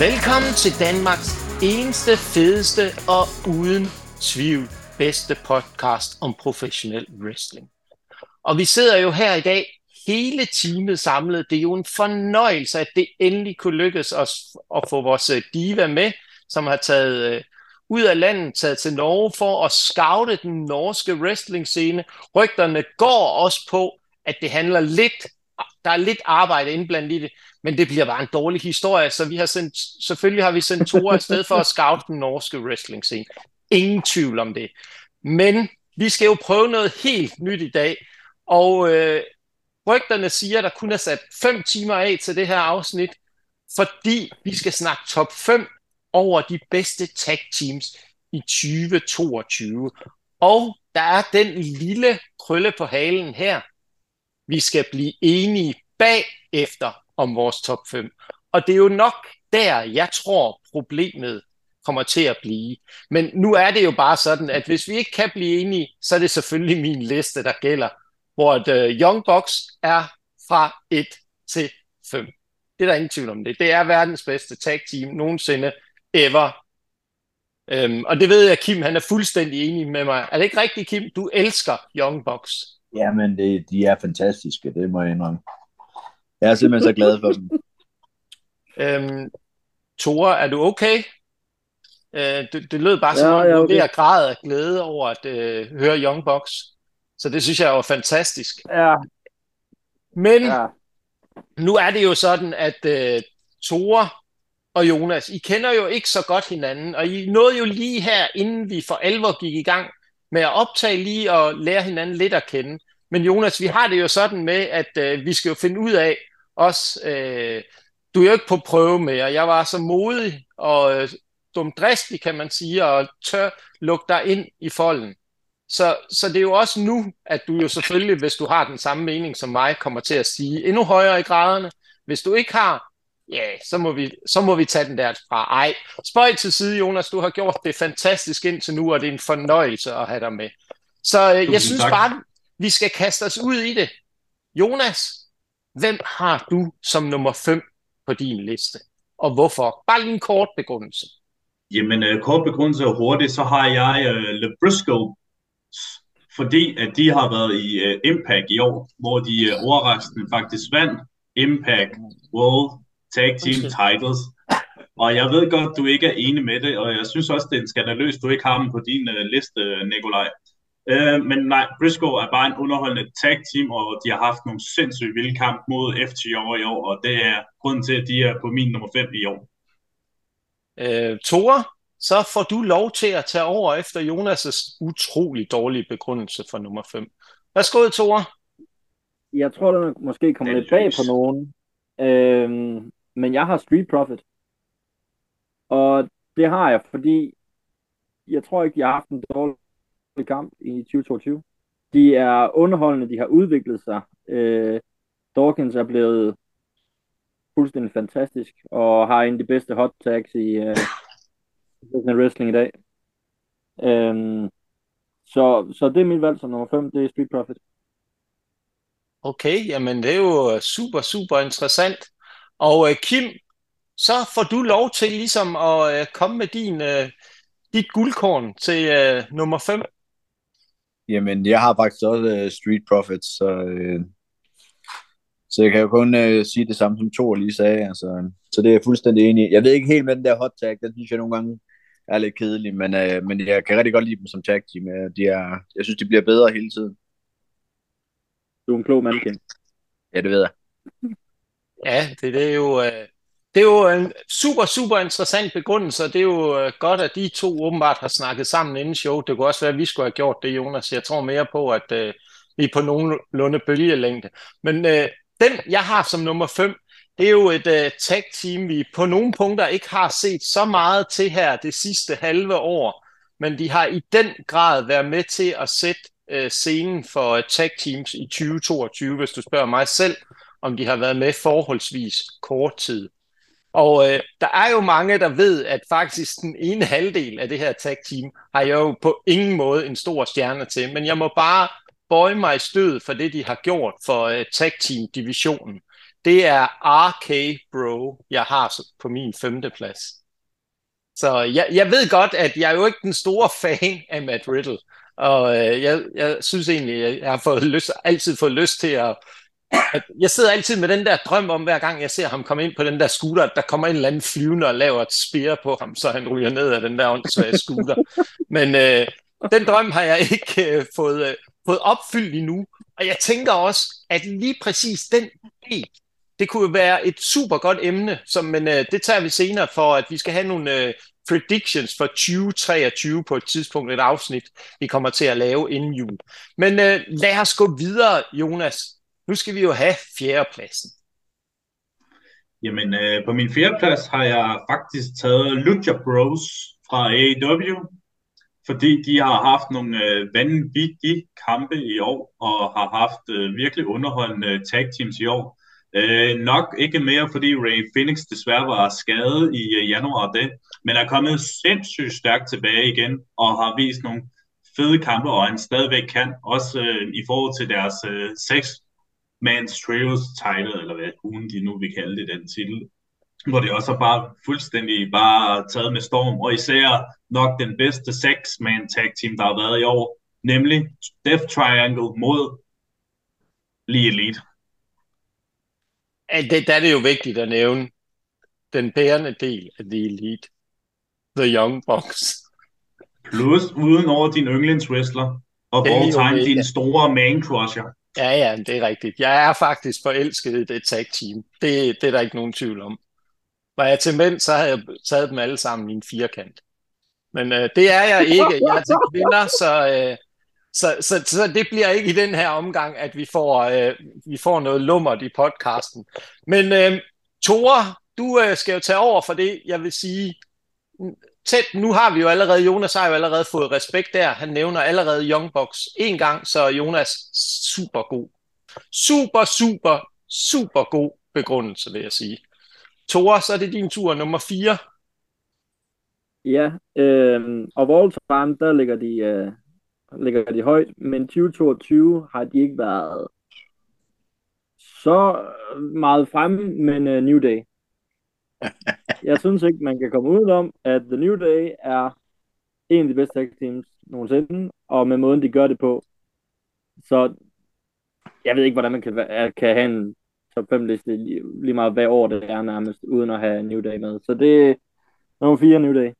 Velkommen til Danmarks eneste, fedeste og uden tvivl bedste podcast om professionel wrestling. Og vi sidder jo her i dag hele teamet samlet. Det er jo en fornøjelse, at det endelig kunne lykkes os at få vores øh, diva med, som har taget øh, ud af landet, taget til Norge for at scoute den norske wrestling scene. Rygterne går også på, at det handler lidt, der er lidt arbejde indblandet i det, men det bliver bare en dårlig historie, så vi har sendt, selvfølgelig har vi sendt Tore sted for at scoute den norske wrestling scene. Ingen tvivl om det. Men vi skal jo prøve noget helt nyt i dag, og øh, rygterne siger, at der kun er sat 5 timer af til det her afsnit, fordi vi skal snakke top 5 over de bedste tag teams i 2022. Og der er den lille krølle på halen her. Vi skal blive enige bagefter om vores top 5. Og det er jo nok der, jeg tror, problemet kommer til at blive. Men nu er det jo bare sådan, at hvis vi ikke kan blive enige, så er det selvfølgelig min liste, der gælder, hvor at, uh, Young Bucks er fra 1 til 5. Det er der ingen tvivl om det. Det er verdens bedste tag team nogensinde, ever. Um, og det ved jeg, Kim, han er fuldstændig enig med mig. Er det ikke rigtigt, Kim? Du elsker Young Bucks. Jamen, det, de er fantastiske, det må jeg indrømme. Jeg er simpelthen så glad for dem. Øhm, Tore, er du okay? Øh, det, det lød bare som om, ja, du okay. grad af glæde over at øh, høre Young Bucks. Så det synes jeg var fantastisk. Ja. Men ja. nu er det jo sådan, at øh, Tore og Jonas, I kender jo ikke så godt hinanden, og I nåede jo lige her, inden vi for alvor gik i gang med at optage lige og lære hinanden lidt at kende. Men Jonas, vi har det jo sådan med, at øh, vi skal jo finde ud af, også, øh, du er jo ikke på prøve mere. Jeg var så modig og øh, dumdristig, kan man sige, og tør lukke dig ind i folden. Så, så det er jo også nu, at du jo selvfølgelig, hvis du har den samme mening som mig, kommer til at sige endnu højere i graderne. Hvis du ikke har, ja, så må vi, så må vi tage den derfra. Ej, spøj til side, Jonas, du har gjort det fantastisk indtil nu, og det er en fornøjelse at have dig med. Så øh, jeg synes tak. bare, vi skal kaste os ud i det. Jonas, Hvem har du som nummer 5 på din liste? Og hvorfor? Bare lige en kort begrundelse. Jamen, uh, kort begrundelse og hurtigt, så har jeg uh, Le Briscoe, fordi at de har været i uh, Impact i år, hvor de uh, overraskende faktisk vandt Impact World Tag Team Titles. Og jeg ved godt, du ikke er enig med det, og jeg synes også, det er skandaløst, du ikke har dem på din uh, liste, Nikolaj. Øh, men nej, Briscoe er bare en underholdende tag team, og de har haft nogle sindssygt vilde kamp mod FTR i år, og det er grunden til, at de er på min nummer 5 i år. Øh, Tore, så får du lov til at tage over efter Jonas' utrolig dårlige begrundelse for nummer 5. Værsgo, Tore. Jeg tror, det måske kommer lidt bag på nogen. Øhm, men jeg har Street Profit. Og det har jeg, fordi jeg tror ikke, jeg har haft en dårlig kamp i 2022. De er underholdende, de har udviklet sig. Øh, Dawkins er blevet fuldstændig fantastisk, og har en af de bedste hot tags i øh, wrestling i dag. Øhm, så, så det er mit valg som nummer 5, det er Street Profit. Okay, jamen det er jo super, super interessant. Og øh, Kim, så får du lov til ligesom at øh, komme med din, øh, dit guldkorn til øh, nummer 5. Jamen, jeg har faktisk også uh, Street Profits, så, uh, så jeg kan jo kun uh, sige det samme, som Thor lige sagde. Altså, så det er jeg fuldstændig enig i. Jeg ved ikke helt med den der hot tag, den synes jeg nogle gange er lidt kedelig, men, uh, men jeg kan rigtig godt lide dem som tag team. De er, jeg synes, de bliver bedre hele tiden. Du er en klog mand, Kim. Ja, det ved jeg. Ja, det, det er jo... Uh det er jo en super, super interessant begrundelse, og det er jo øh, godt, at de to åbenbart har snakket sammen inden show. Det kunne også være, at vi skulle have gjort det, Jonas. Jeg tror mere på, at øh, vi er på nogenlunde bølgelængde. Men øh, den, jeg har som nummer 5, det er jo et øh, tag-team, vi på nogle punkter ikke har set så meget til her det sidste halve år. Men de har i den grad været med til at sætte øh, scenen for øh, tag-teams i 2022, hvis du spørger mig selv, om de har været med forholdsvis kort tid. Og øh, der er jo mange, der ved, at faktisk den ene halvdel af det her tag team har jeg jo på ingen måde en stor stjerne til. Men jeg må bare bøje mig i stød for det, de har gjort for øh, tag team divisionen. det er RK Bro, jeg har på min femte plads. Så jeg, jeg ved godt, at jeg er jo ikke den store fan af Matt Riddle. Og øh, jeg, jeg synes egentlig, jeg har fået lyst, altid fået lyst til at... Jeg sidder altid med den der drøm om, hver gang jeg ser ham komme ind på den der scooter, at der kommer en eller anden flyvende og laver et spire på ham, så han ryger ned af den der åndssvage scooter. Men øh, den drøm har jeg ikke øh, fået, øh, fået opfyldt endnu. Og jeg tænker også, at lige præcis den del, det kunne være et super godt emne, som, men øh, det tager vi senere for, at vi skal have nogle øh, predictions for 2023 på et tidspunkt, et afsnit, vi kommer til at lave inden jul. Men øh, lad os gå videre, Jonas. Nu skal vi jo have fjerdepladsen. Jamen, øh, på min fjerdeplads har jeg faktisk taget Lucha Bros fra AEW, fordi de har haft nogle øh, vanvittige kampe i år, og har haft øh, virkelig underholdende tag teams i år. Øh, nok ikke mere, fordi Ray Phoenix desværre var skadet i øh, januar det, men er kommet sindssygt stærkt tilbage igen, og har vist nogle fede kampe, og han stadigvæk kan, også øh, i forhold til deres øh, seks man's trios title, eller hvad hun de nu vil kalde det, den titel hvor det også er bare fuldstændig bare taget med storm, og især nok den bedste six-man tag team, der har været i år, nemlig Death Triangle mod Lee Elite. Det, der er det jo vigtigt at nævne den bærende del af The Elite, The Young Bucks. Plus uden over din yndlingswrestler, og all time din store man crusher. Ja, ja, det er rigtigt. Jeg er faktisk forelsket i det tag team. Det, det er der ikke nogen tvivl om. Var jeg til mænd, så havde jeg taget dem alle sammen i en firkant. Men øh, det er jeg ikke. Jeg er til kvinder, så, øh, så, så, så det bliver ikke i den her omgang, at vi får, øh, vi får noget lummert i podcasten. Men øh, Tore, du øh, skal jo tage over for det, jeg vil sige. Tæt, nu har vi jo allerede, Jonas har jo allerede fået respekt der. Han nævner allerede Young Box en gang, så Jonas, super god. Super, super, super god begrundelse, vil jeg sige. Tore, så er det din tur nummer 4. Ja, øh, og all time, der ligger de, øh, ligger de højt, men 2022 har de ikke været så meget fremme, men uh, New Day. Jeg synes ikke, man kan komme ud om, at The New Day er en af de bedste tag teams nogensinde, og med måden, de gør det på. Så jeg ved ikke, hvordan man kan, kan have en top 5 liste lige meget hvad år det er nærmest, uden at have New Day med. Så det er nummer 4 New Day.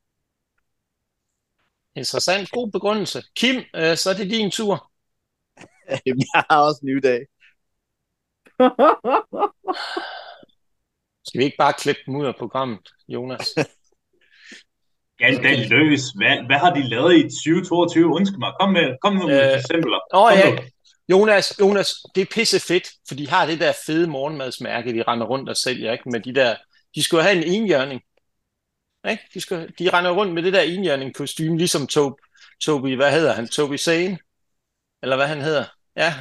Interessant, god begrundelse. Kim, øh, så er det din tur. jeg har også New Day. Skal vi ikke bare klippe dem ud af programmet, Jonas? Ja, den løs. Hvad, hvad har de lavet i 2022? Undskyld mig. Kom med, kom med nogle øh, eksempler. Åh, ja. Jonas, Jonas, det er pisse fedt, for de har det der fede morgenmadsmærke, de render rundt og sælger, ikke? Med de der, de skulle have en enhjørning. Ikke? De, skulle, de render rundt med det der enhjørning kostume, ligesom Toby, Toby, hvad hedder han? Toby Sane? Eller hvad han hedder? Ja,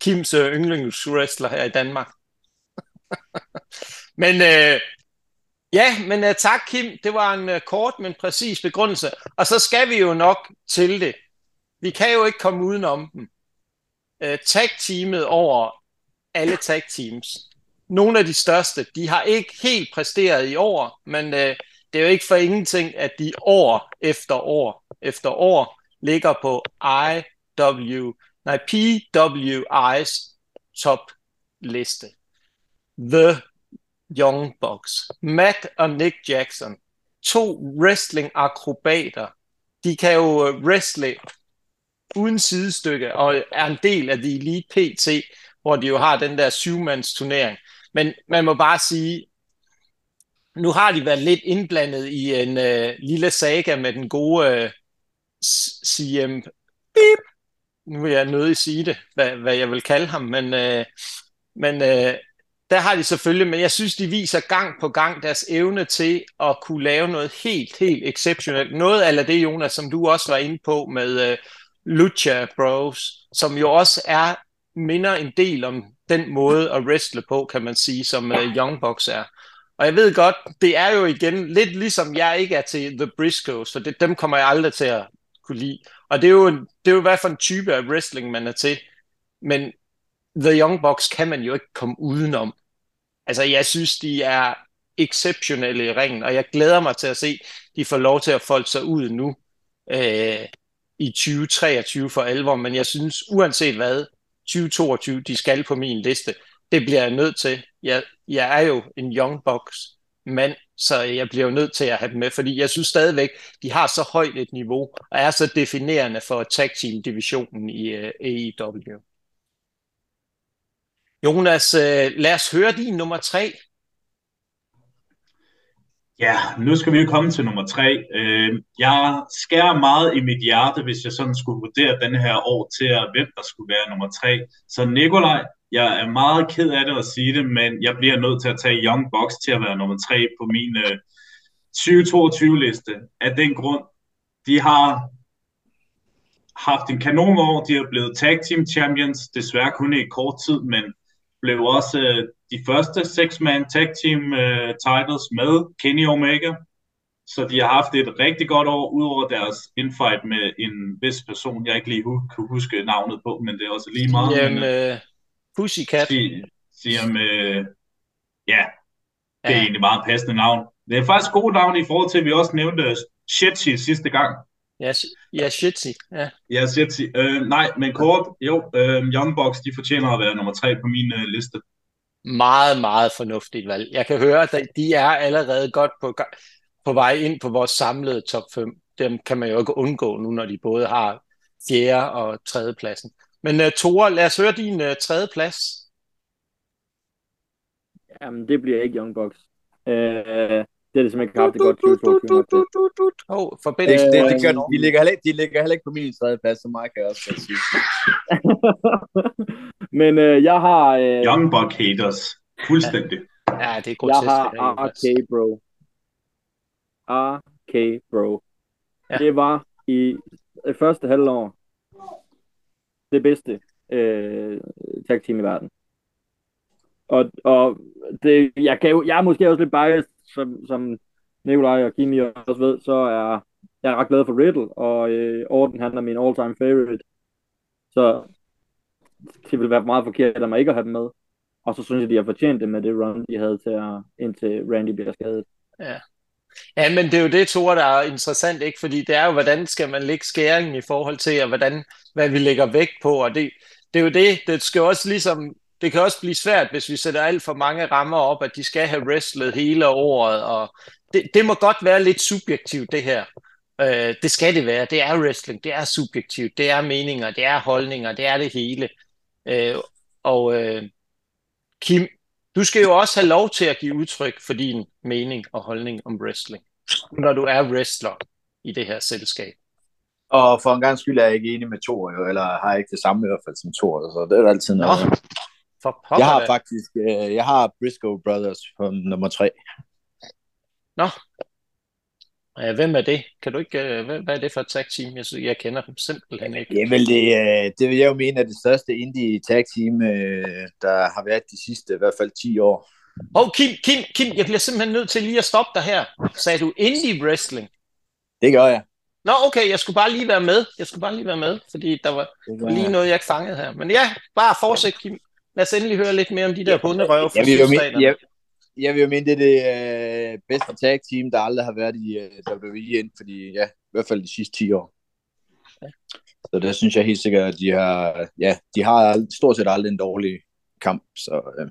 Kims uh, yndlingswrestler her i Danmark. men øh, ja, men uh, tak Kim, det var en uh, kort, men præcis begrundelse. Og så skal vi jo nok til det. Vi kan jo ikke komme udenom dem øh, uh, tag-teamet over alle tag-teams. Nogle af de største, de har ikke helt præsteret i år, men uh, det er jo ikke for ingenting, at de år efter år efter år ligger på IW, nej, PWI's top liste. The Young Bucks. Matt og Nick Jackson. To wrestling-akrobater. De kan jo øh, wrestle uden sidestykke, og er en del af de Elite PT, hvor de jo har den der syvmands turnering. Men man må bare sige, nu har de været lidt indblandet i en øh, lille saga med den gode øh, CM Beep. Nu vil jeg nødig sige det, hvad, hvad jeg vil kalde ham, men, øh, men øh, der har de selvfølgelig, men jeg synes, de viser gang på gang deres evne til at kunne lave noget helt, helt exceptionelt. Noget af det, Jonas, som du også var inde på med øh, Lucha Bros, som jo også er minder en del om den måde at wrestle på, kan man sige, som uh, Young Bucks er. Og jeg ved godt, det er jo igen lidt ligesom jeg ikke er til The Briscoes, for det, dem kommer jeg aldrig til at kunne lide. Og det er jo, det er jo hvad for en type af wrestling, man er til. Men The Young Bucks kan man jo ikke komme udenom. Altså, jeg synes, de er exceptionelle i ringen, og jeg glæder mig til at se, de får lov til at folde sig ud nu øh, i 2023 for alvor, men jeg synes, uanset hvad, 2022, de skal på min liste, det bliver jeg nødt til. Jeg, jeg er jo en young box mand, så jeg bliver jo nødt til at have dem med, fordi jeg synes stadigvæk, de har så højt et niveau, og er så definerende for tag team divisionen i øh, uh, AEW. Jonas, øh, lad os høre din nummer tre. Ja, nu skal vi jo komme til nummer tre. Øh, jeg skærer meget i mit hjerte, hvis jeg sådan skulle vurdere den her år til, hvem der skulle være nummer tre. Så Nikolaj, jeg er meget ked af det at sige det, men jeg bliver nødt til at tage Young Box til at være nummer tre på min øh, 2022-liste. Af den grund, de har haft en kanonår. De er blevet tag team champions, desværre kun i kort tid, men blev også øh, de første six-man tag team øh, titles med Kenny Omega. Så de har haft et rigtig godt år, udover deres infight med en vis person, jeg ikke lige kan huske navnet på, men det er også lige meget. Jamen, øh, Pussycat. Siger, siger med, ja, det er ja. egentlig meget passende navn. Det er faktisk gode navn i forhold til, at vi også nævnte Shitchy sidste gang. Ja, ja Shitzy. Ja, ja Shitzy. Øh, nej, men kort, jo, øh, Young Bucks, de fortjener at være nummer tre på min øh, liste. Meget, meget fornuftigt valg. Jeg kan høre, at de er allerede godt på, på vej ind på vores samlede top 5. Dem kan man jo ikke undgå nu, når de både har fjerde og tredje pladsen. Men uh, Tore, lad os høre din uh, tredje plads. Jamen, det bliver ikke Young Bucks. Uh, det er det simpelthen ikke haft det godt 2022. Åh, oh, for det, det, det gør, de, ligger heller, de ligger heller ikke på min tredje plads, som mig kan jeg også godt sige. Men uh, jeg har... Uh, Young Buck haters. Fuldstændig. Ja, det er grotesk. Jeg har RK Bro. RK Bro. Ja. Det var i det første halvår det bedste øh, tag team i verden. Og, og det, jeg, kan jeg er måske også lidt biased, som, som Nikolaj og Kimi også ved, så er jeg er ret glad for Riddle, og øh, Orden han er min all-time favorite. Så det ville være meget forkert af mig ikke at have dem med. Og så synes jeg, de har fortjent det med det run, de havde til at, indtil Randy bliver skadet. Ja. Ja, men det er jo det, Tore, der er interessant, ikke? Fordi det er jo, hvordan skal man lægge skæringen i forhold til, og hvordan, hvad vi lægger vægt på, og det, det er jo det, det skal også ligesom, det kan også blive svært, hvis vi sætter alt for mange rammer op, at de skal have wrestlet hele året, og det, det må godt være lidt subjektivt, det her. Øh, det skal det være. Det er wrestling, det er subjektivt, det er meninger, det er holdninger, det er det hele. Øh, og øh, Kim, du skal jo også have lov til at give udtryk for din mening og holdning om wrestling, når du er wrestler i det her selskab. Og for en gang skyld er jeg ikke enig med jo, eller har ikke det samme i hvert fald som Thor, så det er altid noget. Nå, for jeg har faktisk, øh, jeg har Briscoe Brothers på nummer tre. Nå, Ja, hvem er det? Kan du ikke, uh, hvad, hvad er det for et tag team? Jeg, jeg kender dem simpelthen ikke. Jamen, det, uh, det vil jeg jo mene er det største indie tag team, uh, der har været de sidste i hvert fald 10 år. Åh, oh, Kim, Kim, Kim, jeg bliver simpelthen nødt til lige at stoppe dig her. Sagde du indie wrestling? Det gør jeg. Nå, okay, jeg skulle bare lige være med. Jeg skulle bare lige være med, fordi der var, var lige noget, jeg ikke fangede her. Men ja, bare fortsæt, Kim. Lad os endelig høre lidt mere om de der bunderøve fra jeg, jeg, jeg vil jo mene, det er det øh, bedste tag team, der aldrig har været i øh, WWE inden for de, ja, i hvert fald de sidste 10 år. Ja. Så det synes jeg helt sikkert, at de har, ja, de har stort set aldrig en dårlig kamp. Så, øh,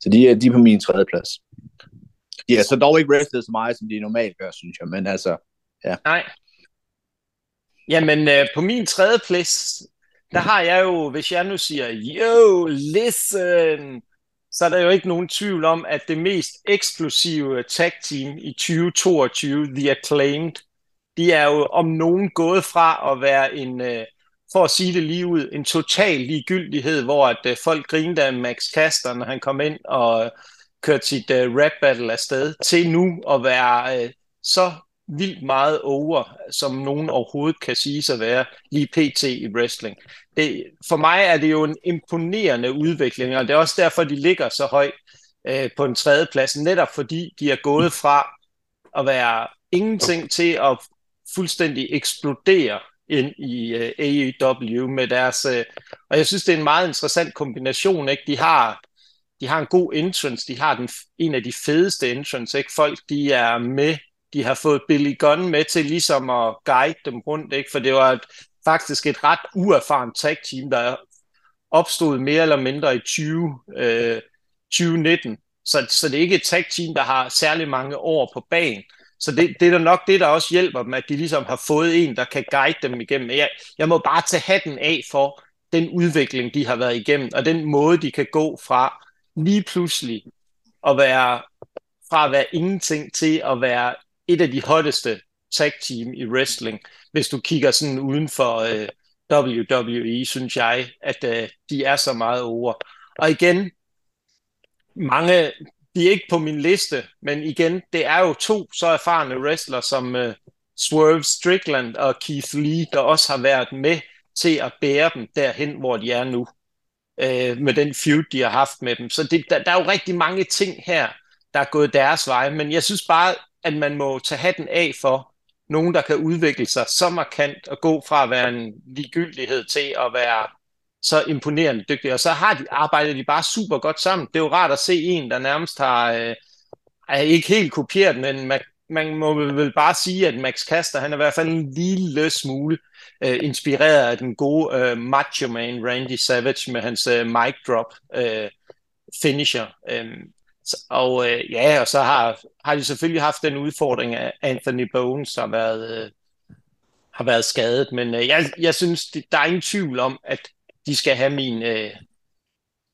så de, er, de er på min tredje plads. De er så dog ikke wrestlet så meget, som de normalt gør, synes jeg. Men altså, ja. Nej. Jamen, øh, på min tredje plads, der har jeg jo, hvis jeg nu siger, yo, listen, så er der jo ikke nogen tvivl om, at det mest eksplosive tag team i 2022, The Acclaimed, de er jo om nogen gået fra at være en, øh, for at sige det lige ud, en total ligegyldighed, hvor at øh, folk grinede af Max Caster, når han kom ind og kørte sit øh, rap battle afsted, til nu at være så vildt meget over, som nogen overhovedet kan sige sig være lige pt. i wrestling. Det, for mig er det jo en imponerende udvikling, og det er også derfor, de ligger så højt øh, på en tredje plads, netop fordi de er gået fra at være ingenting til at fuldstændig eksplodere ind i øh, AEW med deres... Uh, og jeg synes, det er en meget interessant kombination. Ikke? De har de har en god entrance, de har den, en af de fedeste entrance, ikke? Folk, de er med, de har fået Billy Gunn med til ligesom at guide dem rundt, ikke? For det var et, faktisk et ret uerfarent tag team, der opstod mere eller mindre i 20, øh, 2019. Så, så det er ikke et tag team, der har særlig mange år på banen. Så det, det er da nok det, der også hjælper dem, at de ligesom har fået en, der kan guide dem igennem. Jeg, jeg må bare tage hatten af for den udvikling, de har været igennem, og den måde, de kan gå fra lige pludselig at være fra at være ingenting til at være et af de hotteste tag team i wrestling. Hvis du kigger sådan uden for øh, WWE, synes jeg, at øh, de er så meget over. Og igen, mange, de er ikke på min liste, men igen, det er jo to så erfarne wrestlere som øh, Swerve Strickland og Keith Lee, der også har været med til at bære dem derhen, hvor de er nu, øh, med den feud, de har haft med dem. Så det, der, der er jo rigtig mange ting her, der er gået deres vej, men jeg synes bare, at man må tage hatten af for nogen, der kan udvikle sig så markant og gå fra at være en ligegyldighed til at være så imponerende dygtig. Og så har de, arbejdet de bare super godt sammen. Det er jo rart at se en, der nærmest har, øh, er ikke helt kopieret, men man, man må vel bare sige, at Max Caster, han er i hvert fald en lille smule øh, inspireret af den gode øh, Macho Man Randy Savage med hans øh, mic drop øh, finisher. Øh, og øh, ja, og så har, har de selvfølgelig haft den udfordring af Anthony Bones, som har været, øh, har været skadet. Men øh, jeg, jeg synes, det, der er ingen tvivl om, at de skal have min, øh,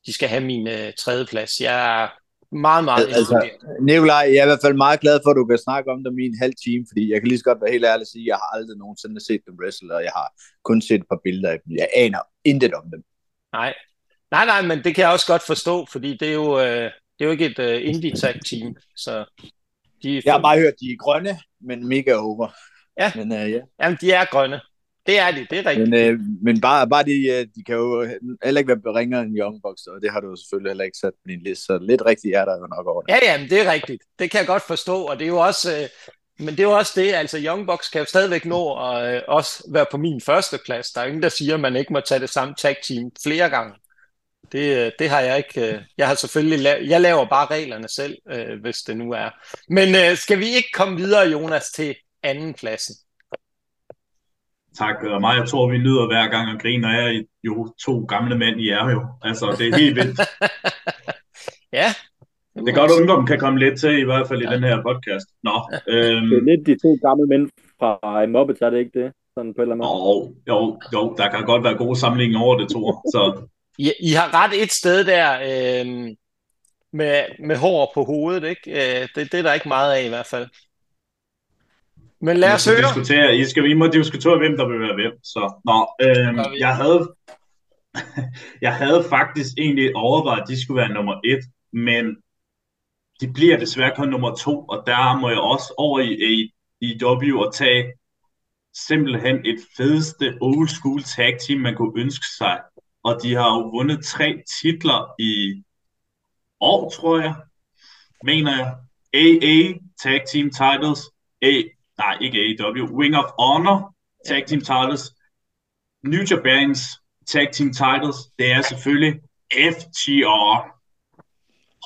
de skal have min øh, tredjeplads. Jeg er meget, meget altså, Nikolaj, jeg er i hvert fald meget glad for, at du kan snakke om dem i en halv time, fordi jeg kan lige så godt være helt ærlig og sige, at jeg har aldrig nogensinde set dem wrestle, og jeg har kun set et par billeder af dem. Jeg aner intet om dem. Nej, nej, nej, men det kan jeg også godt forstå, fordi det er jo, øh, det er jo ikke et uh, indie tag team, så de Jeg har bare hørt, de er grønne, men mega over. Ja, men, uh, ja. Jamen, de er grønne. Det er de, det er rigtigt. Men, uh, men bare, bare de, de kan jo heller ikke være ringere end Young Bucks, og det har du selvfølgelig heller ikke sat på din liste, så lidt rigtigt er der jo nok over det. Ja, ja, men det er rigtigt. Det kan jeg godt forstå, og det er jo også... Uh, men det er jo også det, altså Young Bucks kan jo stadigvæk nå at uh, også være på min første plads. Der er ingen, der siger, at man ikke må tage det samme tag team flere gange. Det, det har jeg ikke. Øh, jeg har selvfølgelig lavet, jeg laver bare reglerne selv, øh, hvis det nu er. Men øh, skal vi ikke komme videre, Jonas, til anden pladsen? Tak, og mig og Thor, vi nyder hver gang og griner af jo to gamle mænd i er jo. Altså, det er helt vildt. ja. Det er godt, at ungdommen kan komme lidt til, i hvert fald i ja. den her podcast. Nå, øhm, det er lidt de to gamle mænd fra Muppets, er det ikke det? Sådan på en eller anden måde. Jo, jo, jo, der kan godt være gode sammenligninger over det, Thor. Så I, I har ret et sted der øh, med, med hår på hovedet, ikke? Øh, det, det er der ikke meget af i hvert fald. Men lad os høre. Diskutere, I, skal, I må diskutere, hvem der vil være hvem. Så, nå, øh, jeg havde jeg havde faktisk egentlig overvejet, at de skulle være nummer et, men de bliver desværre kun nummer to, og der må jeg også over i, i, i W og tage simpelthen et fedeste old school tag team, man kunne ønske sig og de har jo vundet tre titler i år, tror jeg, mener jeg. AA Tag Team Titles, A, nej, ikke AEW, Wing of Honor Tag Team Titles, New Japan's Tag Team Titles, det er selvfølgelig FTR.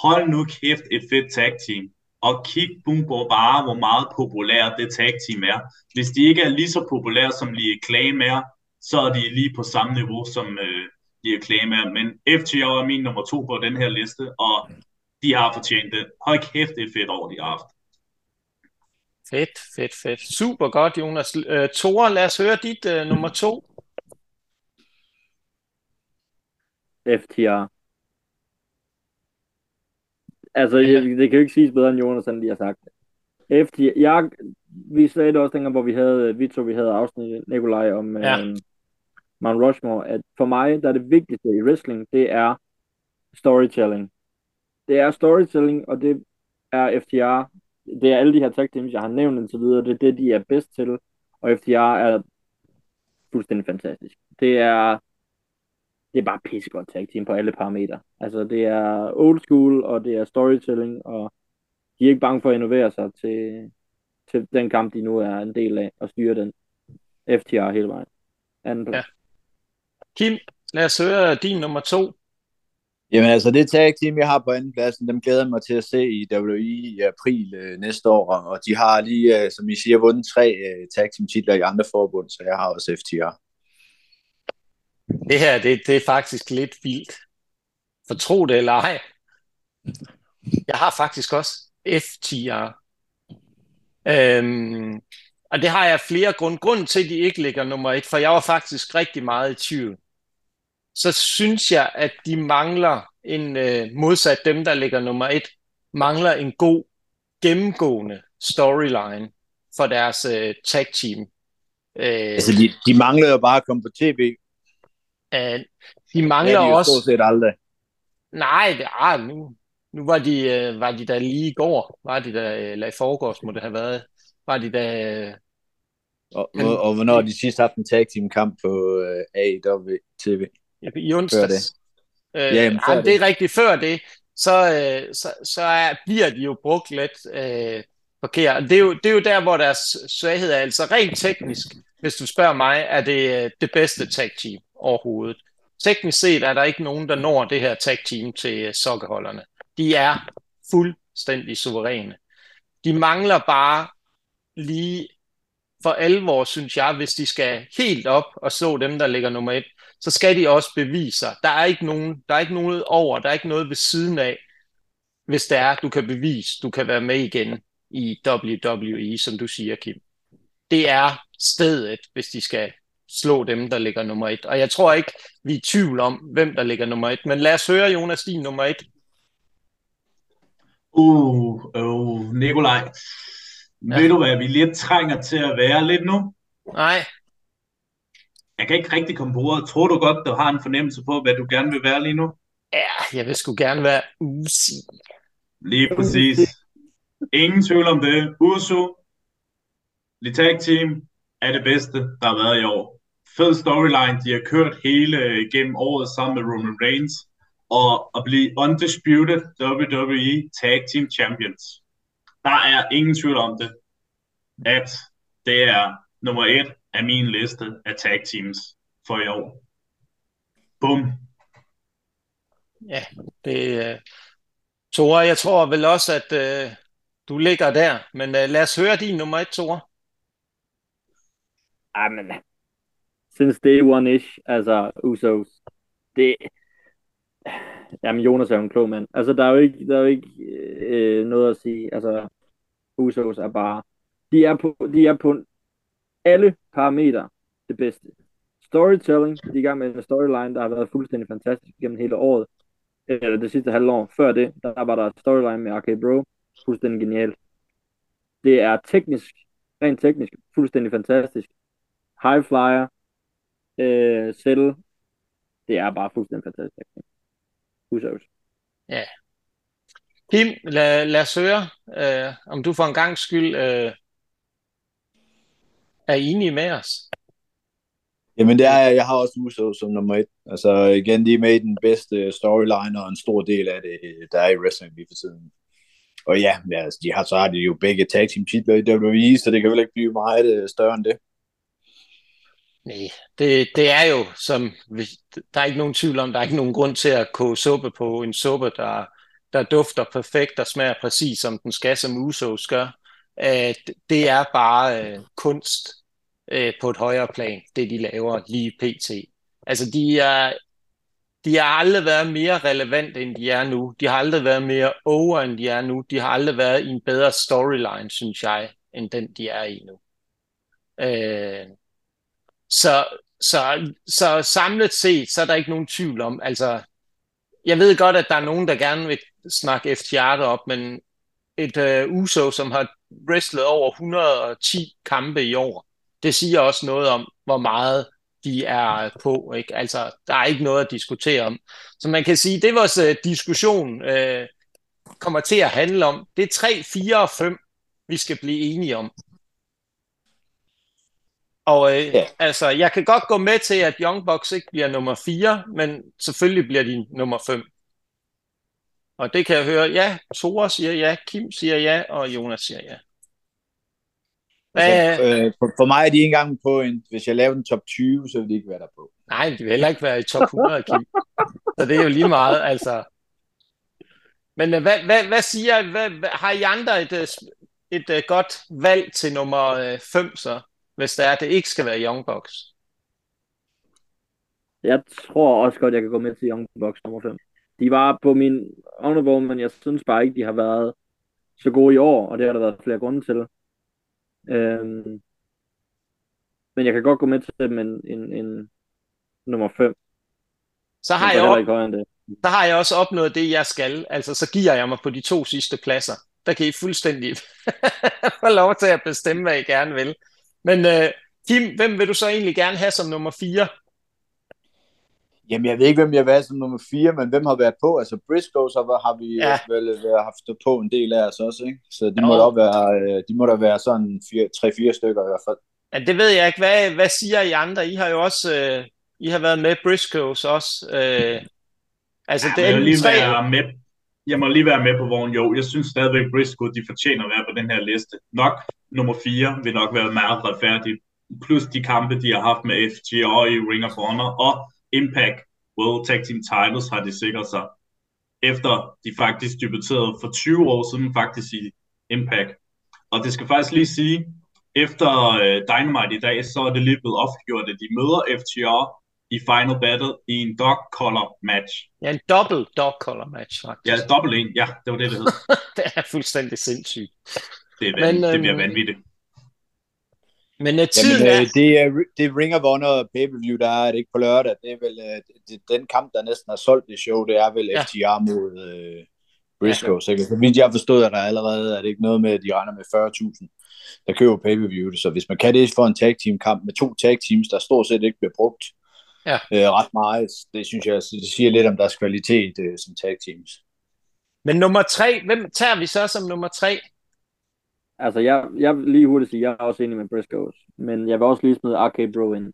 Hold nu kæft et fedt tag team. Og kig boom på bare, hvor meget populært det tag team er. Hvis de ikke er lige så populære som lige Claim er, så er de lige på samme niveau som øh, de er claimer, men FTR er min nummer to på den her liste, og de har fortjent det. Hold kæft, det er fedt over, de har haft. Fedt, fedt, fedt. Super godt, Jonas. Uh, Tore, lad os høre dit uh, nummer to. FTR. Altså, ja. det kan jo ikke siges bedre end Jonas, han lige har sagt. FTR, jeg, vi sagde det også dengang, hvor vi havde, vi to, vi havde afsnit Nikolaj om, ja. øh, Mount Rushmore, at for mig, der er det vigtigste i wrestling, det er storytelling. Det er storytelling, og det er FTR. Det er alle de her tag teams, jeg har nævnt indtil videre, det er det, de er bedst til, og FTR er fuldstændig fantastisk. Det er det er bare pissegodt tag team på alle parametre. Altså, det er old school, og det er storytelling, og de er ikke bange for at innovere sig til, til den kamp, de nu er en del af, og styre den. FTR hele vejen. Anden plads. Ja. Kim, lad os høre din nummer to. Jamen altså, det tag team, jeg har på anden pladsen, dem glæder jeg mig til at se i WI i april øh, næste år, og de har lige, øh, som I siger, vundet tre øh, tag team titler i andre forbund, så jeg har også FTR. Det her, det, det er faktisk lidt vildt. For tro det eller ej. Jeg har faktisk også FTR. Øhm, og det har jeg flere grunde. Grunden til, at de ikke ligger nummer et, for jeg var faktisk rigtig meget i tvivl. Så synes jeg, at de mangler en, øh, modsat dem, der ligger nummer et, mangler en god gennemgående storyline for deres øh, tag team. Øh, altså, de, de mangler jo bare at komme på tv. Øh, de mangler ja, de også... set aldrig. Nej, det, ah, nu, nu var de, øh, var de der lige i går, var de der, eller i forgårs må det have været, var de der... Øh, og, og, og hvornår de sidst haft en tag team kamp på øh, AEW TV? I onsdags. Øh, ja, jamen, før det. det er rigtigt. Før det, så, øh, så, så er, bliver de jo brugt lidt øh, forkert. Det er, jo, det er jo der, hvor deres svaghed er. Altså rent teknisk, hvis du spørger mig, er det øh, det bedste tag team overhovedet. Teknisk set er der ikke nogen, der når det her tag team til øh, sokkeholderne. De er fuldstændig suveræne. De mangler bare lige for alvor, synes jeg, hvis de skal helt op og slå dem, der ligger nummer et, så skal de også bevise sig. Der er ikke nogen, der er ikke noget over, der er ikke noget ved siden af, hvis det er, du kan bevise, du kan være med igen i WWE, som du siger, Kim. Det er stedet, hvis de skal slå dem, der ligger nummer et. Og jeg tror ikke, vi er i tvivl om, hvem der ligger nummer et. Men lad os høre, Jonas, din nummer et. Uh, uh, Nikolaj. Ja. Ved du, hvad vi lidt trænger til at være lidt nu? Nej. Jeg kan ikke rigtig komme på ordet. Tror du godt, du har en fornemmelse på, hvad du gerne vil være lige nu? Ja, jeg vil sgu gerne være Uzi. Lige præcis. Ingen tvivl om det. Uso, The Tag Team, er det bedste, der har været i år. Fed storyline, de har kørt hele igennem året sammen med Roman Reigns, og at blive undisputed WWE Tag Team Champions. Der er ingen tvivl om det, at det er nummer et af min liste af tag teams for i år. Bum. Ja, det uh... Tore, jeg tror vel også, at uh, du ligger der, men uh, lad os høre din nummer et, Tore. Jamen, since day one-ish, altså Usos, det, jamen Jonas er jo en klog mand. Altså, der er jo ikke, der er jo ikke øh, noget at sige. Altså, Usos er bare, de er på, de er på alle parametre det bedste. Storytelling, de er i gang med en storyline, der har været fuldstændig fantastisk gennem hele året. Eller det sidste halvår. Før det, der var der storyline med Arcade Bro. Fuldstændig genialt. Det er teknisk, rent teknisk, fuldstændig fantastisk. High Flyer, øh, Settle, det er bare fuldstændig fantastisk. Husøvs. Ja. Kim, lad, lad os høre, øh, om du for en gang skyld øh, er enig med os. Jamen det er jeg. Jeg har også Uso som nummer et. Altså igen, de er med i den bedste storyline og en stor del af det, der er i wrestling lige for tiden. Og ja, altså, de har, så har de jo begge tag team titler i WWE, så det kan vel ikke blive meget øh, større end det. Nej, det, det er jo, som der er ikke nogen tvivl om, der er ikke nogen grund til at koge suppe på en suppe, der, der dufter perfekt og smager præcis som den skal, som Usos gør. Øh, det er bare øh, kunst øh, på et højere plan, det de laver lige pt. Altså de er, de har aldrig været mere relevante, end de er nu. De har aldrig været mere over, end de er nu. De har aldrig været i en bedre storyline, synes jeg, end den de er i nu. Øh, så, så, så samlet set, så er der ikke nogen tvivl om, altså, jeg ved godt, at der er nogen, der gerne vil snakke FTR op, men et uh, USO, som har wrestlet over 110 kampe i år, det siger også noget om, hvor meget de er på. Ikke? Altså, der er ikke noget at diskutere om. Så man kan sige, det vores uh, diskussion uh, kommer til at handle om. Det er 3, 4 og 5, vi skal blive enige om. Og øh, ja. altså, jeg kan godt gå med til, at Young Bucks ikke bliver nummer 4, men selvfølgelig bliver de nummer 5. Og det kan jeg høre, ja, Tore siger ja, Kim siger ja, og Jonas siger ja. Altså, øh, for, for mig er de ikke engang på en, hvis jeg laver en top 20, så vil de ikke være der på. Nej, de vil heller ikke være i top 100, Kim. Så det er jo lige meget, altså. Men øh, hvad, hvad, hvad siger, hvad, hvad, har I andre et, øh, et, et godt valg til nummer 5 så, hvis det er, at det ikke skal være Young Bucks? Jeg tror også godt, jeg kan gå med til Young Bucks nummer 5. De var på min honorable, men jeg synes bare ikke, de har været så gode i år, og det har der været flere grunde til. Øhm, men jeg kan godt gå med til dem en, en, en nummer 5. Så har, jeg op, så har jeg også opnået det, jeg skal. Altså, så giver jeg mig på de to sidste pladser. Der kan I fuldstændig få lov til at bestemme, hvad I gerne vil. Men uh, Kim, hvem vil du så egentlig gerne have som nummer 4? Jamen, jeg ved ikke, hvem jeg vil have som nummer 4, men hvem har været på? Altså, Briscoe, så har vi ja. vel været, haft stået på en del af os også, ikke? Så de, må da, være, øh, de må da være sådan 3-4 stykker i hvert fald. Ja, det ved jeg ikke. Hvad, hvad siger I andre? I har jo også øh, I har været med Briscoes også. Øh, altså, ja, det er lige tre... være med. Jeg må lige være med på vognen. Jo, jeg synes stadigvæk, Briscoe, de fortjener at være på den her liste. Nok nummer 4 vil nok være meget retfærdigt. Plus de kampe, de har haft med FGR i Ring of Honor og Impact World Tag Team Titles har de sikret sig. Efter de faktisk debuterede for 20 år siden faktisk i Impact. Og det skal faktisk lige sige, efter uh, Dynamite i dag, så er det lige blevet offentliggjort, at de møder FTR i Final Battle i en dog color match. Ja, en dobbelt dog color match, faktisk. Ja, dobbelt en, ja, det var det, det hed. det er fuldstændig sindssygt. Det, er Men, det bliver øhm, vanvittigt. Men uh, tiden Jamen, er... Øh, det, er... Det er Ring of Honor pay-per-view, der er det ikke på lørdag. Det er vel uh, det, den kamp, der næsten har solgt det show, det er vel ja. FTR mod uh, Briscoe. Ja, så vidt jeg forstået, at der allerede er det ikke noget med, at de regner med 40.000 der køber pay-per-view. Så hvis man kan det for en tag team kamp med to tag teams, der stort set ikke bliver brugt ja. øh, ret meget, det synes jeg, det siger lidt om deres kvalitet øh, som tag teams. Men nummer tre, hvem tager vi så som nummer tre? Altså, jeg, jeg vil lige hurtigt sige, jeg er også enig med Briscoes, men jeg vil også lige smide RK Bro ind.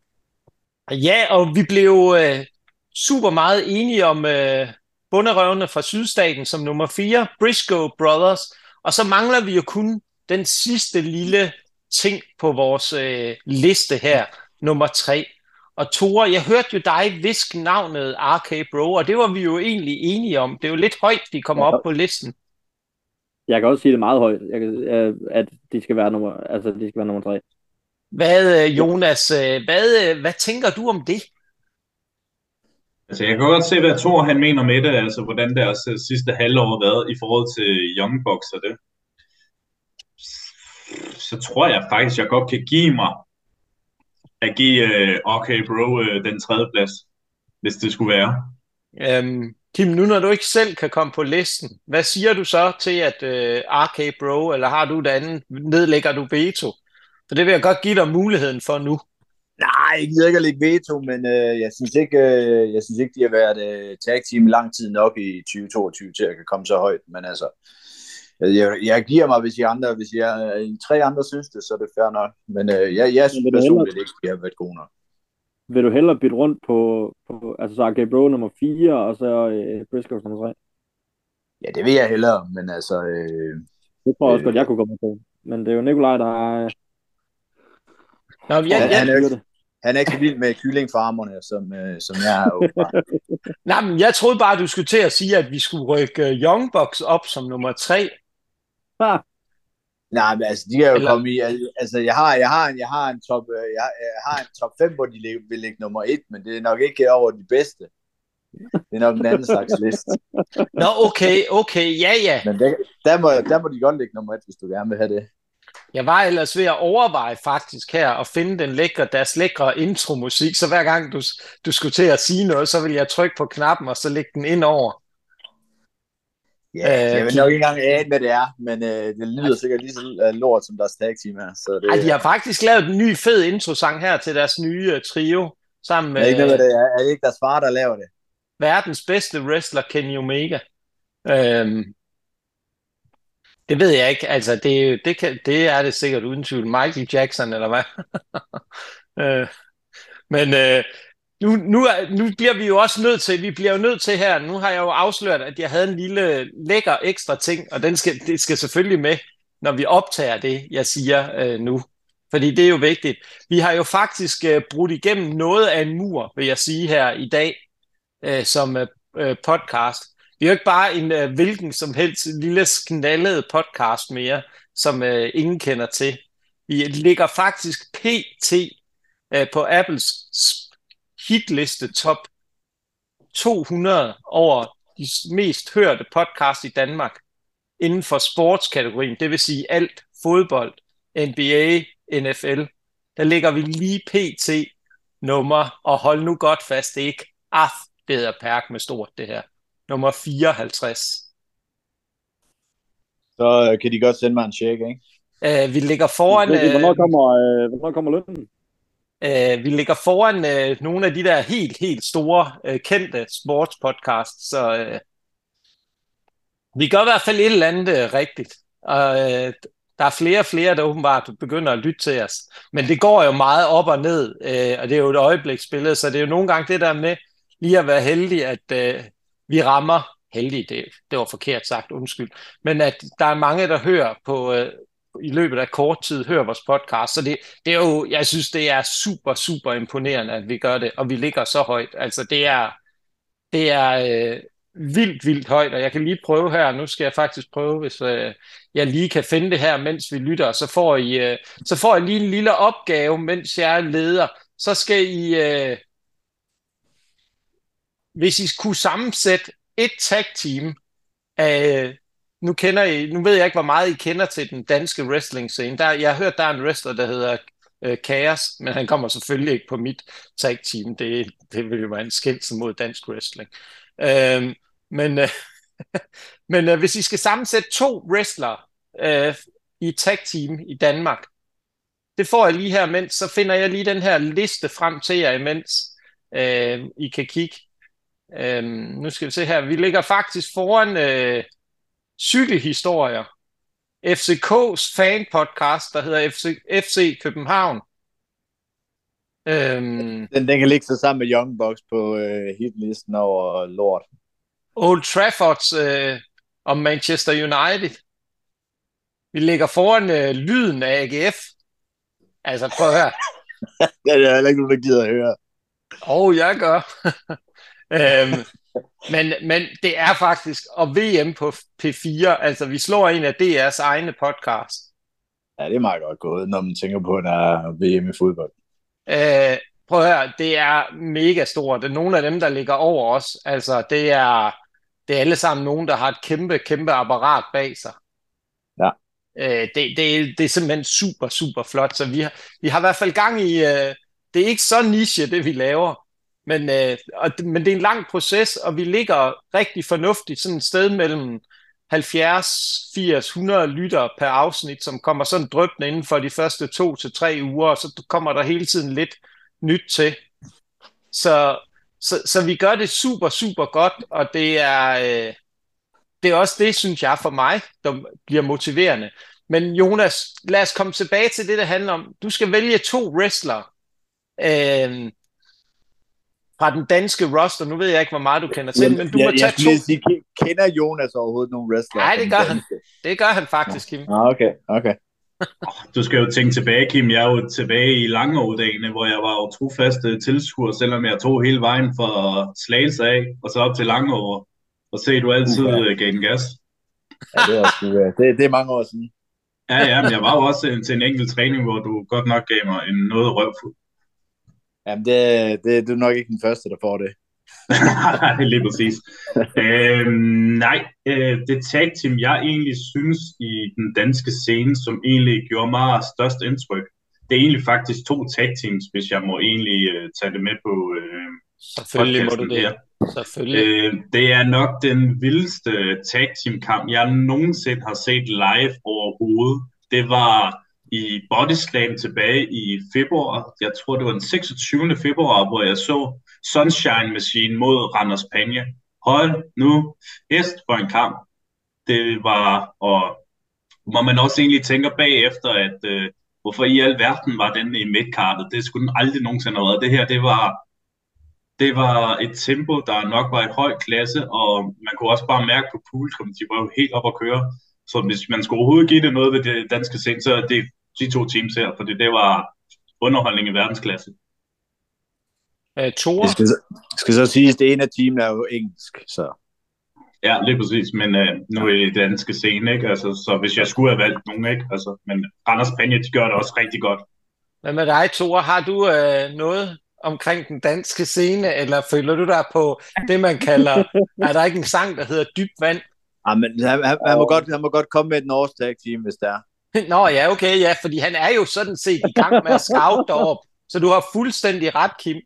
Ja, og vi blev øh, super meget enige om øh, bunderøvene fra Sydstaten som nummer 4, Briscoe Brothers, og så mangler vi jo kun den sidste lille ting på vores øh, liste her, nummer tre. Og Tore, jeg hørte jo dig viske navnet RK Bro, og det var vi jo egentlig enige om. Det er jo lidt højt, de kommer op på listen. Jeg kan også sige det meget højt, jeg kan, øh, at de skal være nummer, altså de skal være nummer tre. Hvad, øh, Jonas, øh, hvad, hvad tænker du om det? Altså, jeg kan godt se, hvad Thor han mener med det, altså hvordan deres sidste halvår har været i forhold til Young Bucks og det så tror jeg faktisk, jeg godt kan give mig at give uh, OK Bro uh, den tredje plads, hvis det skulle være. Um, Kim, nu når du ikke selv kan komme på listen, hvad siger du så til at øh, RK Bro, eller har du et andet, nedlægger du veto? For det vil jeg godt give dig muligheden for nu. Nej, jeg gider ikke at lægge veto, men øh, jeg, synes ikke, øh, jeg synes ikke, de har været øh, tag team lang tid nok i 2022 til at kan komme så højt. Men altså, jeg, jeg giver mig, hvis I, andre, hvis jeg, I tre andre synes det, så er det fair nok. Men øh, jeg, jeg synes personligt ikke, de har været gode nok. Vil du hellere bytte rundt på, på altså så okay, Bro nummer 4, og så øh, Briscoe nummer 3? Ja, det vil jeg hellere, men altså... Øh, det tror jeg også øh, godt, jeg kunne komme på. Men det er jo Nikolaj, der har... Nå, ja, ja, han, er han er ikke så vild med kyllingfarmerne, som, øh, som jeg er. Nej, men jeg troede bare, du skulle til at sige, at vi skulle rykke Young Bucks op som nummer 3, Ah. Nej, men altså, de er jo Eller... kommet i, altså, jeg har, jeg har, en, jeg har en top, øh, jeg, jeg har en top 5, hvor de vil ligge nummer 1, men det er nok ikke over de bedste. Det er nok en anden slags liste. Nå, okay, okay, ja, ja. Men det, der, må, der må de godt ligge nummer 1, hvis du gerne vil have det. Jeg var ellers ved at overveje faktisk her at finde den lækre, deres lækre intromusik, så hver gang du, du skulle til at sige noget, så vil jeg trykke på knappen, og så lægge den ind over. Ja, øh, jeg vil nok ikke engang ane, hvad det er, men øh, det lyder sikkert lige så øh, lort, som deres tag team er. Så det, ej, de har faktisk lavet en ny fed intro-sang her til deres nye uh, trio, sammen med... Jeg ikke hvad det er. Er det ikke deres far, der laver det? Verdens bedste wrestler, Kenny Omega. Øhm, det ved jeg ikke, altså det, det, kan, det er det sikkert uden tvivl. Michael Jackson, eller hvad? øh, men øh, nu, nu, nu bliver vi jo også nødt til, vi bliver jo nødt til her, nu har jeg jo afsløret, at jeg havde en lille lækker ekstra ting, og den skal, det skal selvfølgelig med, når vi optager det, jeg siger øh, nu. Fordi det er jo vigtigt. Vi har jo faktisk øh, brudt igennem noget af en mur, vil jeg sige her i dag, øh, som øh, øh podcast. Vi er jo ikke bare en øh, hvilken som helst lille sknallet podcast mere, som øh, ingen kender til. Vi ligger faktisk pt. Øh, på Apples hitliste top 200 over de mest hørte podcast i Danmark inden for sportskategorien, det vil sige alt fodbold, NBA, NFL. Der ligger vi lige pt. nummer, og hold nu godt fast, det er ikke af, det hedder Perk med stort det her. Nummer 54. Så øh, kan de godt sende mig en check, ikke? Uh, vi ligger foran... Ved I, Hvornår Uh, kommer, øh, hvornår kommer lønnen? Øh, vi ligger foran uh, nogle af de der helt, helt store, uh, kendte sportspodcasts, så vi gør i hvert fald et eller andet rigtigt. Og der er flere og flere, der åbenbart begynder at lytte til os. Men det går jo meget op og ned, og det er jo et øjebliksbillede, så det er jo nogle gange det der med lige at være heldig, at vi rammer heldig, det, det var forkert sagt, undskyld, men at der er mange, der hører på, i løbet af kort tid, hører vores podcast, så det, det er jo, jeg synes, det er super, super imponerende, at vi gør det, og vi ligger så højt, altså det er, det er øh, vildt, vildt højt, og jeg kan lige prøve her, nu skal jeg faktisk prøve, hvis øh, jeg lige kan finde det her, mens vi lytter, så får I, øh, så får I lige en lille opgave, mens jeg er leder, så skal I, øh, hvis I kunne sammensætte et tag-team af, nu kender I, nu ved jeg ikke, hvor meget I kender til den danske wrestling-scene. Der, jeg har hørt, der er en wrestler, der hedder øh, Chaos, men han kommer selvfølgelig ikke på mit tag-team. Det, det vil jo være en skældelse mod dansk wrestling. Øh, men øh, men øh, hvis I skal sammensætte to wrestlere øh, i tag-team i Danmark, det får jeg lige her, mens så finder jeg lige den her liste frem til jer, imens øh, I kan kigge. Øhm, nu skal vi se her. Vi ligger faktisk foran øh, cykelhistorier. FCK's fanpodcast, der hedder FC, FC København. Øhm, Den, den kan ligge så sammen med Young Bucks på øh, hitlisten over lort. Old Traffords øh, om Manchester United. Vi ligger foran øh, lyden af AGF. Altså prøv at høre. Det er heller ikke nogen, der gider at høre. Og oh, jeg gør. øhm, men, men det er faktisk, og VM på P4, altså vi slår en af DR's egne podcast. Ja, det er meget godt gået, når man tænker på, at der er VM i fodbold. Øh, prøv at høre, det er mega stort. Det er nogle af dem, der ligger over os. Altså, det er, det er alle sammen nogen, der har et kæmpe, kæmpe apparat bag sig. Ja. Øh, det, det, det er simpelthen super, super flot. Så vi har, vi har i hvert fald gang i, øh, det er ikke så niche, det vi laver. Men, øh, og, men det er en lang proces, og vi ligger rigtig fornuftigt sådan et sted mellem 70, 80, 100 lytter per afsnit, som kommer sådan drøbende inden for de første to til tre uger, og så kommer der hele tiden lidt nyt til. Så, så, så vi gør det super, super godt, og det er, øh, det er også det, synes jeg, for mig, der bliver motiverende. Men Jonas, lad os komme tilbage til det, der handler om. Du skal vælge to wrestlere øh, fra den danske roster. Nu ved jeg ikke, hvor meget du kender til, men du må jeg, tage jeg to. sige, ke- kender Jonas overhovedet nogle wrestlere? Nej, det gør han. Det gør han faktisk, Kim. Ah, okay, okay. Du skal jo tænke tilbage, Kim. Jeg er jo tilbage i Langeådagene, hvor jeg var jo trofaste tilskuer, selvom jeg tog hele vejen fra Slagelse af, og så op til Langeår. Og se, du altid uh, gav den gas. Ja, det, er også, det, det er mange år siden. Ja, ja, men jeg var jo også til, til en enkelt træning, hvor du godt nok gav mig en noget røvfuld. Jamen, det, det, du er nok ikke den første, der får det. Nej, lige præcis. øhm, nej, øh, det tag team, jeg egentlig synes i den danske scene, som egentlig gjorde mig størst indtryk, det er egentlig faktisk to tag teams, hvis jeg må egentlig øh, tage det med på øh, Selvfølgelig må du det. her. Selvfølgelig. Øh, det er nok den vildeste tag team kamp, jeg nogensinde har set live overhovedet. Det var i Bodyslam tilbage i februar. Jeg tror, det var den 26. februar, hvor jeg så Sunshine Machine mod Randers Panje. Hold nu hest for en kamp. Det var, og hvor man også egentlig tænker bagefter, at øh, hvorfor i al verden var den i midtkartet. Det skulle den aldrig nogensinde have været. Det her, det var, det var et tempo, der nok var et højt klasse, og man kunne også bare mærke på publikum, de var jo helt op at køre. Så hvis man skulle overhovedet give det noget ved det danske sind, så det de to teams her, fordi det var underholdning i verdensklasse. Øh, Thor? Det skal, så- skal så siges, at det ene af teamene er jo engelsk, så Ja, lige præcis, men øh, nu er det danske scene, ikke? Altså, så hvis jeg skulle have valgt nogen, ikke? Altså, men Randers Panje, de gør det også rigtig godt. Hvad med dig, Thor? Har du øh, noget omkring den danske scene, eller føler du dig på det, man kalder... er der ikke en sang, der hedder Dyb Vand? ah, men han, han, han, må godt, han må godt komme med et norsk tag team, hvis det er. Nå ja, okay, ja, fordi han er jo sådan set i gang med at scout derop, så du har fuldstændig ret, Kim.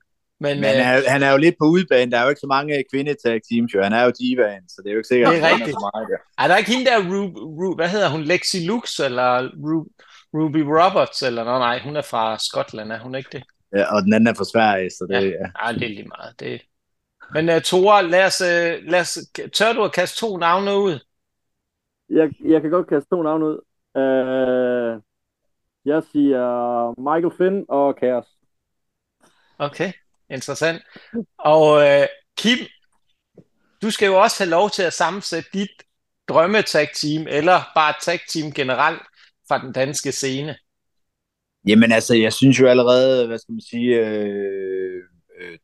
Men, Men han øh, er, han er jo lidt på udebane. Der er jo ikke så mange kvindetag teams, jo. Han er jo divaen, så det er jo ikke sikkert, Det er at han rigtigt. så meget der. er der ikke hende der, Ru, Ru, hvad hedder hun, Lexi Lux, eller Ru, Ruby Roberts, eller nå, nej, hun er fra Skotland, er hun ikke det? Ja, og den anden er fra Sverige, så det Ja. ja. ja. Ej, det er lige meget. Det... Men uh, Tore, lad os, uh, lad os, tør du at kaste to navne ud? Jeg, jeg kan godt kaste to navne ud. Øh, jeg siger Michael Finn og Chaos. Okay, interessant. Og uh, Kim, du skal jo også have lov til at sammensætte dit drømmetag team eller bare tag team generelt fra den danske scene. Jamen altså, jeg synes jo allerede, hvad skal man sige, øh, øh,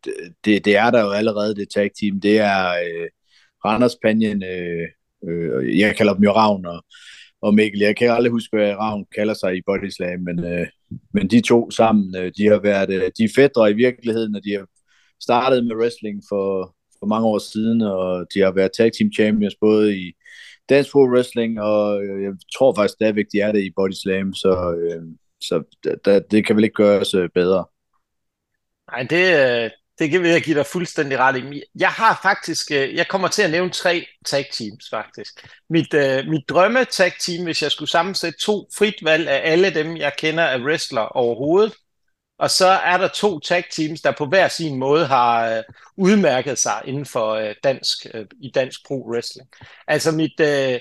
det, det er der jo allerede, det tag team. Det er øh, Randers Panjen, øh, øh, jeg kalder dem jo Ravn og, og Mikkel. Jeg kan aldrig huske, hvad Ravn kalder sig i Bodyslam, men, øh, men de to sammen, øh, de har været, øh, de er fædre i virkeligheden, og de har startet med wrestling for, for mange år siden, og de har været tag team champions både i dansk Pro Wrestling, og øh, jeg tror faktisk stadigvæk, de er det i Bodyslam, så... Øh, så det, det kan vel ikke gøres øh, bedre. Nej, det, øh, det kan jeg give dig fuldstændig ret i. Jeg har faktisk, øh, jeg kommer til at nævne tre tag teams faktisk. Mit, uh, mit drømme tag team, hvis jeg skulle sammensætte to frit valg af alle dem, jeg kender af wrestler overhovedet. Og så er der to tag teams, der på hver sin måde har uh, udmærket sig inden for uh, dansk, uh, i dansk pro wrestling. Altså mit uh,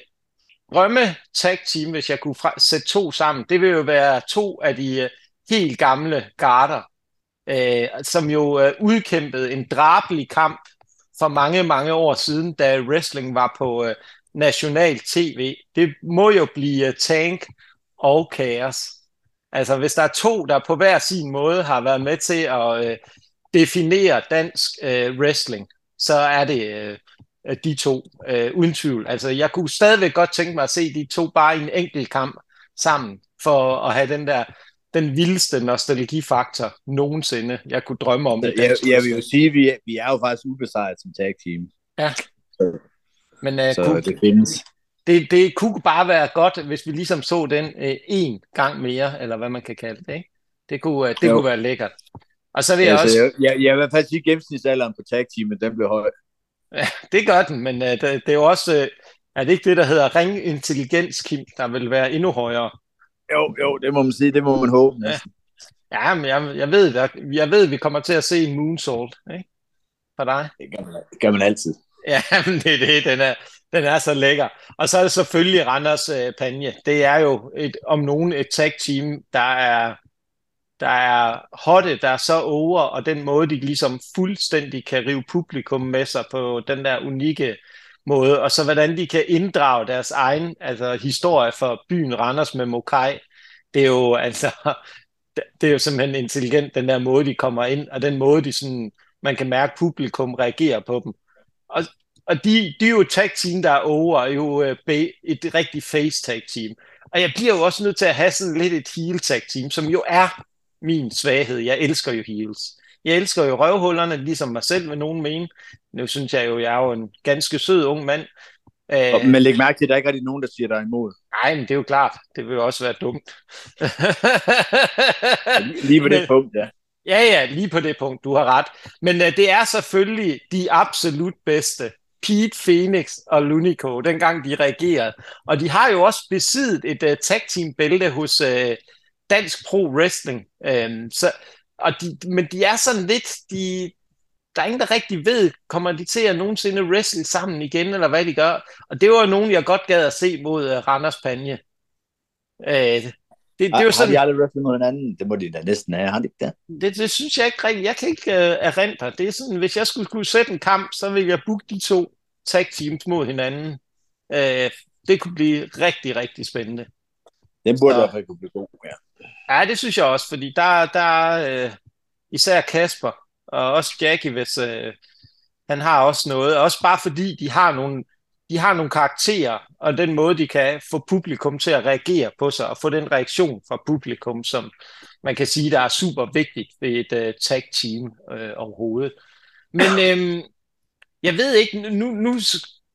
drømme tag team, hvis jeg kunne fra- sætte to sammen, det vil jo være to af de uh, helt gamle garder, øh, som jo øh, udkæmpede en drabelig kamp for mange, mange år siden, da wrestling var på øh, national tv. Det må jo blive øh, Tank og kaos. Altså hvis der er to, der på hver sin måde har været med til at øh, definere dansk øh, wrestling, så er det øh, de to, øh, uden tvivl. Altså jeg kunne stadigvæk godt tænke mig at se de to bare i en enkelt kamp sammen, for at have den der den vildeste nostalgifaktor nogensinde, jeg kunne drømme om. Jeg, jeg vil jo sige, at vi, er- vi er jo faktisk ubesejret som tag team, Men uh, så kunne, det findes. det, det kunne bare være godt, hvis vi ligesom så den uh, en gang mere, eller hvad man kan kalde det. Ikke? Det, kunne, uh, det Jo. kunne være lækkert. Og så vil jeg Altså, også, jeg, jeg, jeg vil fald sige, at gennemsnitsalderen på tag teamet, den blev høj. det gør den, men uh, det, det er jo også, uh, er det ikke det, der hedder ringintelligens, Kim, der vil være endnu højere? Jo, jo, det må man sige, det må man håbe Ja. næsten. Ja, men jeg, jeg, ved, der, jeg ved, vi kommer til at se en moonsault, ikke? For dig. Det kan man, det kan man altid. Ja, men det er det. Den er, den er så lækker. Og så er det selvfølgelig Randers øh, Panje. Det er jo et, om nogen et tag team, der er, der er hotte, der er så over, og den måde, de ligesom fuldstændig kan rive publikum med sig på den der unikke måde, og så hvordan de kan inddrage deres egen altså, historie for byen Randers med Mokai. Det er jo altså, det er jo simpelthen intelligent, den der måde, de kommer ind, og den måde, de sådan, man kan mærke, publikum reagerer på dem. Og, og de, de er jo tag team, der er over, er jo øh, et rigtig face tag team. Og jeg bliver jo også nødt til at have sådan lidt et heel tag team, som jo er min svaghed. Jeg elsker jo heels. Jeg elsker jo røvhullerne, ligesom mig selv vil nogen mene. Nu synes jeg jo, jeg er jo en ganske sød ung mand. Og, Øh, men læg mærke til, at der ikke er rigtig nogen, der siger dig imod. nej, men det er jo klart. Det vil jo også være dumt. Lige på det Men- punkt, ja. Ja, ja, lige på det punkt, du har ret. Men uh, det er selvfølgelig de absolut bedste. Pete Phoenix og Lunico, dengang de reagerede. Og de har jo også besiddet et uh, tag team bælte hos uh, Dansk Pro Wrestling. Um, så, og de, men de er sådan lidt, de, der er ingen, der rigtig ved, kommer de til at nogensinde wrestle sammen igen, eller hvad de gør. Og det var nogen, jeg godt gad at se mod uh, Randers Panje. Uh, det, det er jo Har, sådan, har de aldrig wrestlet mod hinanden? Det må de da næsten have, har de ikke det? det, det synes jeg ikke rigtigt. Jeg kan ikke uh, erindre. Det er sådan, hvis jeg skulle, skulle sætte en kamp, så ville jeg booke de to tag teams mod hinanden. Uh, det kunne blive rigtig, rigtig spændende. Den burde Så- i hvert fald kunne blive god, ja. Ja, det synes jeg også, fordi der, der er uh, især Kasper og også Jackie, hvis øh, han har også noget. Også bare fordi de har nogle, de har nogle karakterer, og den måde, de kan få publikum til at reagere på sig, og få den reaktion fra publikum, som man kan sige, der er super vigtigt ved et uh, tag team uh, overhovedet. Men øhm, jeg ved ikke, nu, nu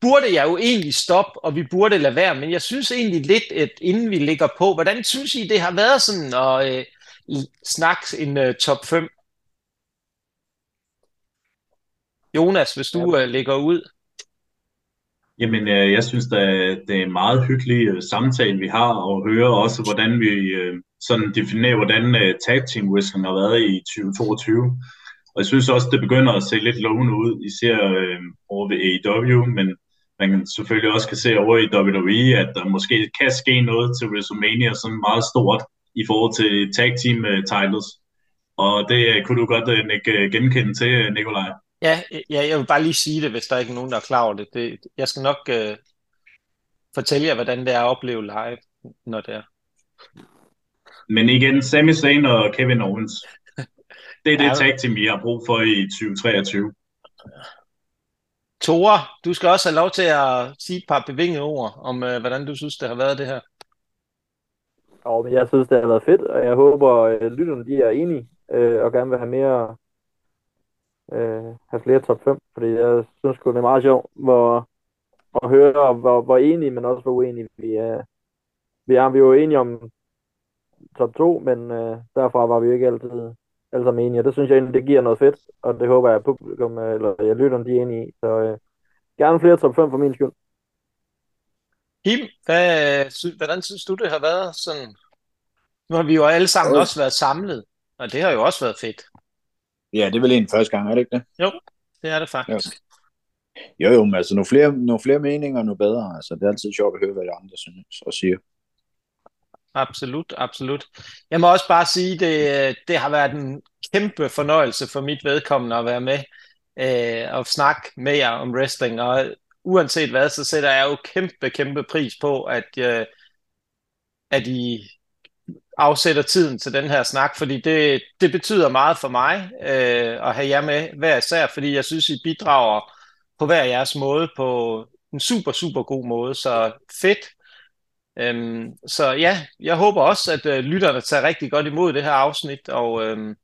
burde jeg jo egentlig stoppe, og vi burde lade være, men jeg synes egentlig lidt, at inden vi ligger på, hvordan synes I, det har været sådan at uh, snakke en uh, top 5? Jonas, hvis du ja. uh, lægger ud. Jamen, øh, jeg synes, at det er en meget hyggelig øh, samtale, vi har, og høre også, hvordan vi øh, sådan definerer, hvordan øh, tag team wrestling har været i 2022. Og jeg synes også, det begynder at se lidt lovende ud, især øh, over ved AEW, men man kan selvfølgelig også kan se over i WWE, at der måske kan ske noget til WrestleMania sådan meget stort i forhold til tag team titles. Og det kunne du godt uh, genkende til, Nikolaj. Ja, ja, jeg vil bare lige sige det, hvis der ikke er nogen, der er klar over det. det jeg skal nok uh, fortælle jer, hvordan det er at opleve live, når det er. Men igen, Sami Zayn og Kevin Owens. Det er det ja, tag team, vi har brug for i 2023. Tore, du skal også have lov til at sige et par bevingede ord om, uh, hvordan du synes, det har været det her. Ja, men jeg synes, det har været fedt, og jeg håber, at lytterne de er enige øh, og gerne vil have mere øh, have flere top 5, fordi jeg synes det er meget sjovt hvor, at høre, hvor, hvor enige, men også hvor uenige vi er. Vi er, vi er jo enige om top 2, men øh, derfra var vi jo ikke altid alle sammen enige, og det synes jeg egentlig, det giver noget fedt, og det håber jeg, at publikum, øh, eller jeg lytter, de er enige i, så øh, gerne flere top 5 for min skyld. Kim, hvad, hvordan synes du, det har været sådan? Nu har vi jo alle sammen ja. også været samlet, og det har jo også været fedt. Ja, det er vel en første gang, er det ikke det? Jo, det er det faktisk. Jo, jo, jo men altså, nogle flere, nogle flere meninger, nu bedre. Altså, det er altid sjovt at høre, hvad de andre synes og siger. Absolut, absolut. Jeg må også bare sige, det, det har været en kæmpe fornøjelse for mit vedkommende at være med øh, og snakke med jer om wrestling. Og uanset hvad, så sætter jeg jo kæmpe, kæmpe pris på, at, øh, at I afsætter tiden til den her snak, fordi det, det betyder meget for mig øh, at have jer med hver især, fordi jeg synes, I bidrager på hver jeres måde på en super, super god måde, så fedt. Øhm, så ja, jeg håber også, at øh, lytterne tager rigtig godt imod det her afsnit, og øhm,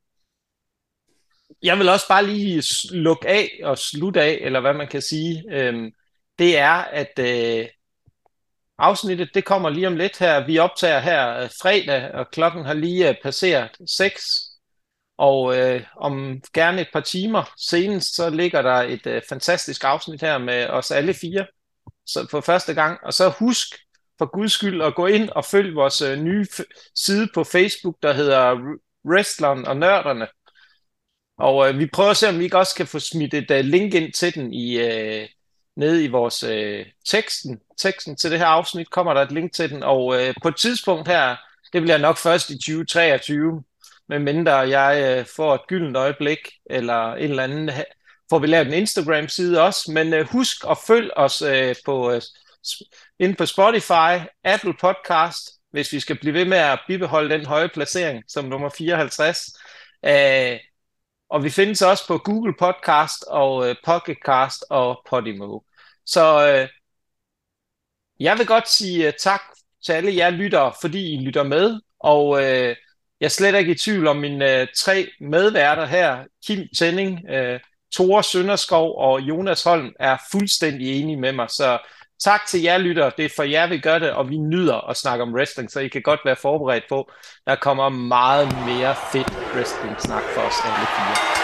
jeg vil også bare lige lukke af og slutte af, eller hvad man kan sige, øhm, det er, at øh, Afsnittet det kommer lige om lidt her. Vi optager her øh, fredag, og klokken har lige øh, passeret 6. Og øh, om gerne et par timer senest, så ligger der et øh, fantastisk afsnit her med os alle fire så for første gang. Og så husk for guds skyld at gå ind og følge vores øh, nye side på Facebook, der hedder Wrestleren og Nørderne. Og øh, vi prøver at se, om vi ikke også kan få smidt et øh, link ind til den i, øh, nede i vores øh, teksten, teksten til det her afsnit, kommer der et link til den, og øh, på et tidspunkt her, det bliver nok først i 2023, medmindre jeg øh, får et gyldent øjeblik, eller en eller anden, får vi lavet en Instagram-side også, men øh, husk at følge os øh, på, øh, inde på Spotify, Apple Podcast, hvis vi skal blive ved med at bibeholde den høje placering som nummer 54. Øh, og vi findes også på Google Podcast og øh, Pocket Cast og Podimo. Så øh, jeg vil godt sige øh, tak til alle jer lyttere, fordi I lytter med. Og øh, jeg er slet ikke i tvivl om mine øh, tre medværter her, Kim Tænning, øh, Tore Sønderskov og Jonas Holm, er fuldstændig enige med mig. Så tak til jer lytter. Det er for jer, vi gør det, og vi nyder at snakke om wrestling, så I kan godt være forberedt på, der kommer meget mere fedt wrestling-snak for os alle fire.